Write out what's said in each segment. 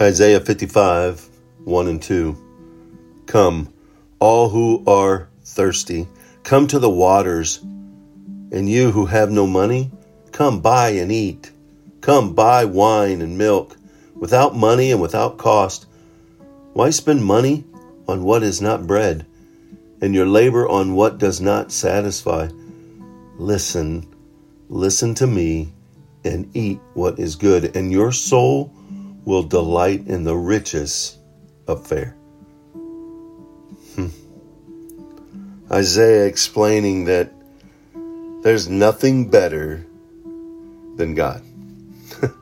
Isaiah 55, 1 and 2. Come, all who are thirsty, come to the waters. And you who have no money, come buy and eat. Come buy wine and milk without money and without cost. Why spend money on what is not bread, and your labor on what does not satisfy? Listen, listen to me, and eat what is good, and your soul will delight in the riches of fare. Hmm. Isaiah explaining that there's nothing better than God.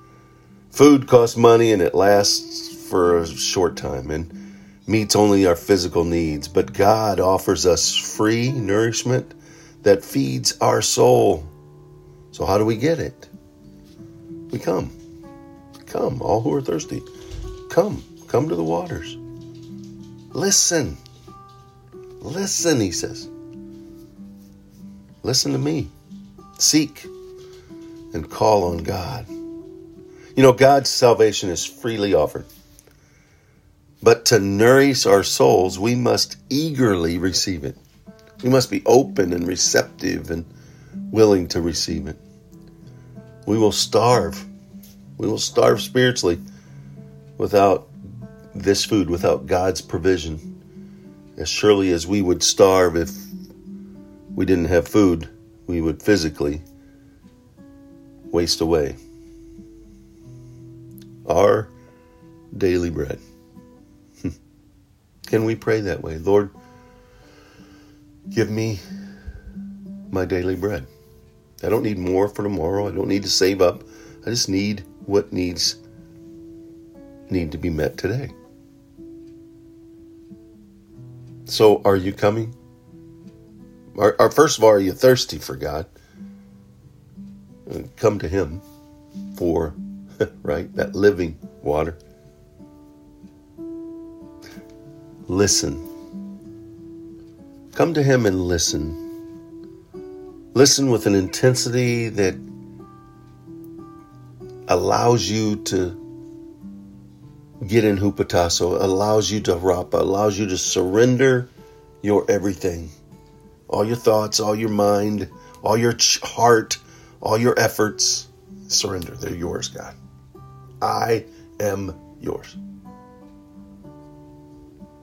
Food costs money and it lasts for a short time and meets only our physical needs, but God offers us free nourishment that feeds our soul. So, how do we get it? We come. Come, all who are thirsty. Come, come to the waters. Listen. Listen, he says. Listen to me. Seek and call on God. You know, God's salvation is freely offered. But to nourish our souls, we must eagerly receive it. We must be open and receptive and willing to receive it. We will starve. We will starve spiritually without this food, without God's provision. As surely as we would starve if we didn't have food, we would physically waste away. Our daily bread. Can we pray that way? Lord, give me my daily bread. I don't need more for tomorrow. I don't need to save up. I just need what needs need to be met today. So, are you coming? Are, are, first of all, are you thirsty for God? Come to Him for, right, that living water. Listen. Come to Him and listen. Listen with an intensity that allows you to get in hupotasso, allows you to raphah, allows you to surrender your everything. All your thoughts, all your mind, all your heart, all your efforts. Surrender. They're yours, God. I am yours.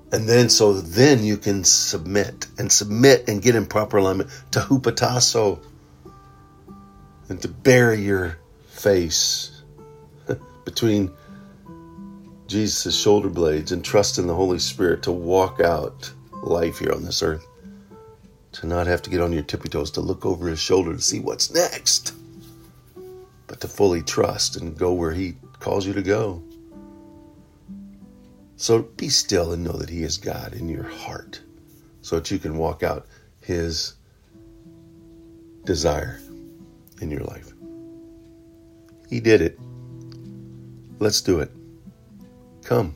And then, so then you can submit and submit and get in proper alignment to hupotasso and to bury your face between Jesus' shoulder blades and trust in the Holy Spirit to walk out life here on this earth. To not have to get on your tippy toes, to look over his shoulder to see what's next, but to fully trust and go where he calls you to go. So be still and know that He is God in your heart so that you can walk out His desire in your life. He did it. Let's do it. Come.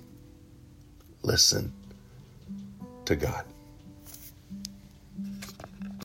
Listen to God.